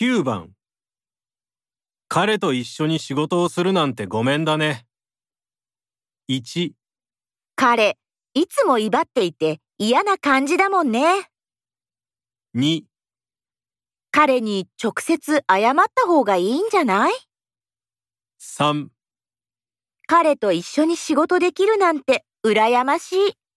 9番彼と一緒に仕事をするなんてごめんだね。1、彼、いつも威張っていて嫌な感じだもんね。2、彼に直接謝った方がいいんじゃない？3彼と一緒に仕事できるなんて羨ましい。